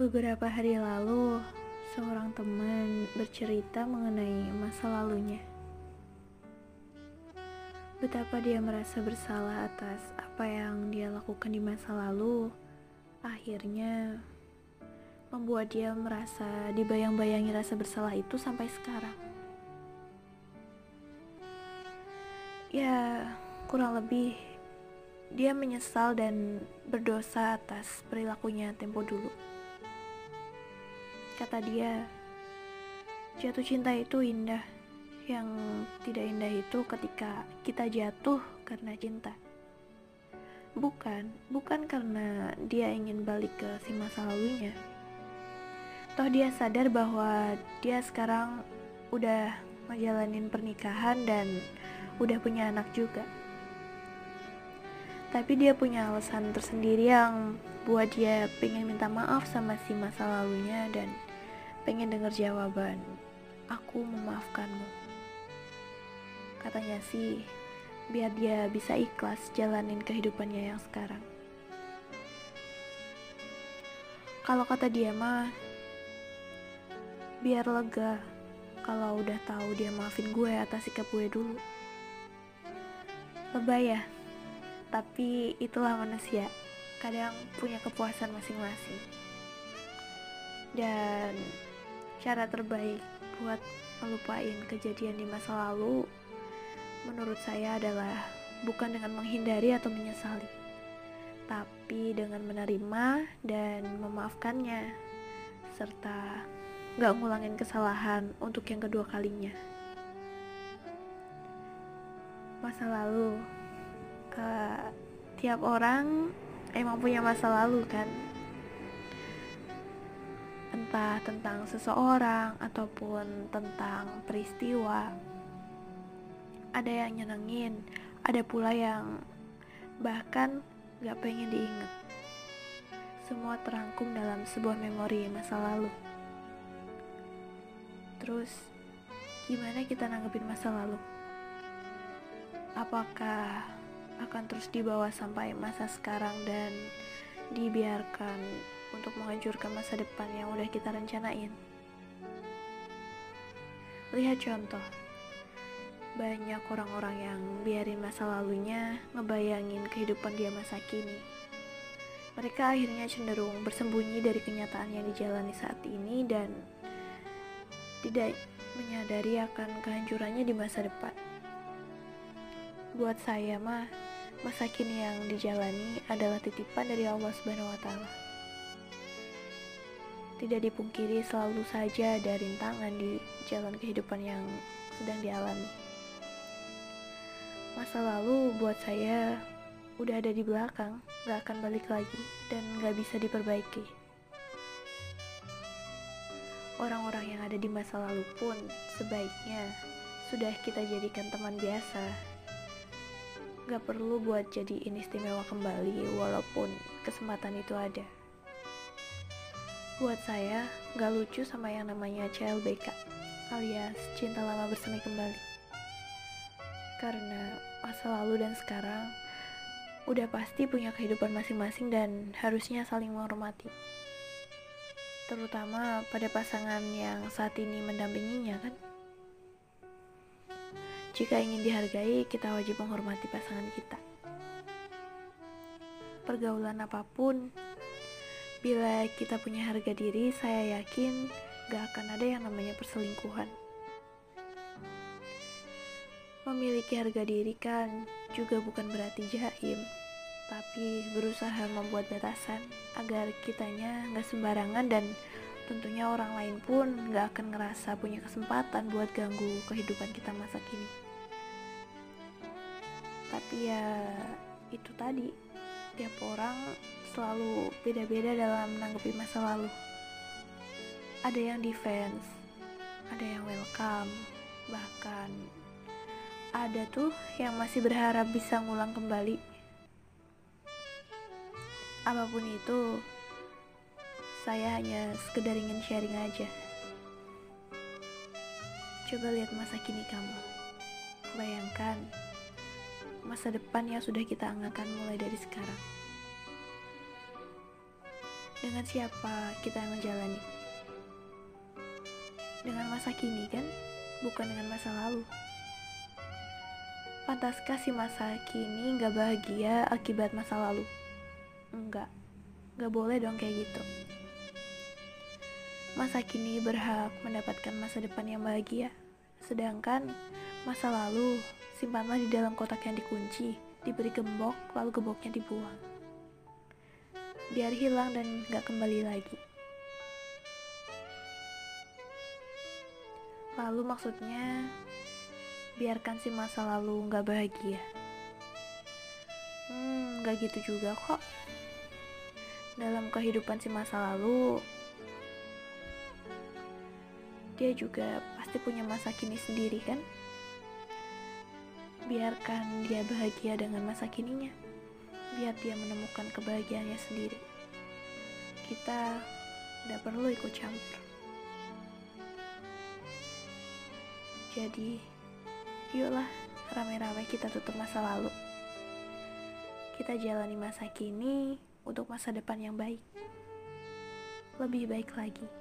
Beberapa hari lalu, seorang teman bercerita mengenai masa lalunya. Betapa dia merasa bersalah atas apa yang dia lakukan di masa lalu, akhirnya membuat dia merasa dibayang-bayangi rasa bersalah itu sampai sekarang. Ya, kurang lebih dia menyesal dan berdosa atas perilakunya tempo dulu. Kata dia, jatuh cinta itu indah. Yang tidak indah itu ketika kita jatuh karena cinta. Bukan, bukan karena dia ingin balik ke si masa lalunya. Toh dia sadar bahwa dia sekarang udah ngejalanin pernikahan dan udah punya anak juga. Tapi dia punya alasan tersendiri yang buat dia pengen minta maaf sama si masa lalunya dan pengen dengar jawaban. Aku memaafkanmu. Katanya sih biar dia bisa ikhlas jalanin kehidupannya yang sekarang. Kalau kata dia mah biar lega kalau udah tahu dia maafin gue atas sikap gue dulu. Lebay ya tapi itulah manusia. Kadang punya kepuasan masing-masing. Dan cara terbaik buat melupain kejadian di masa lalu menurut saya adalah bukan dengan menghindari atau menyesali tapi dengan menerima dan memaafkannya serta gak ngulangin kesalahan untuk yang kedua kalinya. Masa lalu uh, tiap orang emang punya masa lalu kan entah tentang seseorang ataupun tentang peristiwa. Ada yang nyenengin, ada pula yang bahkan gak pengen diingat. Semua terangkum dalam sebuah memori masa lalu. Terus, gimana kita nanggepin masa lalu? Apakah akan terus dibawa sampai masa sekarang dan dibiarkan untuk menghancurkan masa depan yang udah kita rencanain. Lihat contoh, banyak orang-orang yang biarin masa lalunya ngebayangin kehidupan dia masa kini. Mereka akhirnya cenderung bersembunyi dari kenyataan yang dijalani saat ini dan tidak menyadari akan kehancurannya di masa depan. Buat saya mah, masa kini yang dijalani adalah titipan dari Allah Subhanahu wa taala. Tidak dipungkiri selalu saja ada rintangan di jalan kehidupan yang sedang dialami. Masa lalu buat saya udah ada di belakang, gak akan balik lagi, dan gak bisa diperbaiki. Orang-orang yang ada di masa lalu pun sebaiknya sudah kita jadikan teman biasa. Gak perlu buat jadi istimewa kembali walaupun kesempatan itu ada. Buat saya, gak lucu sama yang namanya CLBK, alias cinta lama bersemi kembali. Karena masa lalu dan sekarang udah pasti punya kehidupan masing-masing dan harusnya saling menghormati. Terutama pada pasangan yang saat ini mendampinginya kan. Jika ingin dihargai, kita wajib menghormati pasangan kita. Pergaulan apa pun Bila kita punya harga diri, saya yakin gak akan ada yang namanya perselingkuhan. Memiliki harga diri kan juga bukan berarti jaim, tapi berusaha membuat batasan agar kitanya gak sembarangan dan tentunya orang lain pun gak akan ngerasa punya kesempatan buat ganggu kehidupan kita masa kini. Tapi ya itu tadi, tiap orang selalu beda-beda dalam menanggapi masa lalu. Ada yang defense, ada yang welcome, bahkan ada tuh yang masih berharap bisa ngulang kembali. Apa pun itu, saya hanya sekedar ingin sharing aja. Coba lihat masa kini kamu. Bayangkan masa depan yang sudah kita angakan mulai dari sekarang. Dengan siapa kita ngejalani? Dengan masa kini kan, bukan dengan masa lalu. Pantaskah si masa kini nggak bahagia akibat masa lalu? Enggak, nggak boleh dong kayak gitu. Masa kini berhak mendapatkan masa depan yang bahagia, sedangkan masa lalu simpanlah di dalam kotak yang dikunci, diberi gembok, lalu gemboknya dibuang biar hilang dan gak kembali lagi. Lalu maksudnya, biarkan si masa lalu gak bahagia. Hmm, gak gitu juga kok. Dalam kehidupan si masa lalu, dia juga pasti punya masa kini sendiri kan? Biarkan dia bahagia dengan masa kininya biar dia menemukan kebahagiaannya sendiri. Kita tidak perlu ikut campur. Jadi, yuklah rame-rame kita tutup masa lalu. Kita jalani masa kini untuk masa depan yang baik. Lebih baik lagi.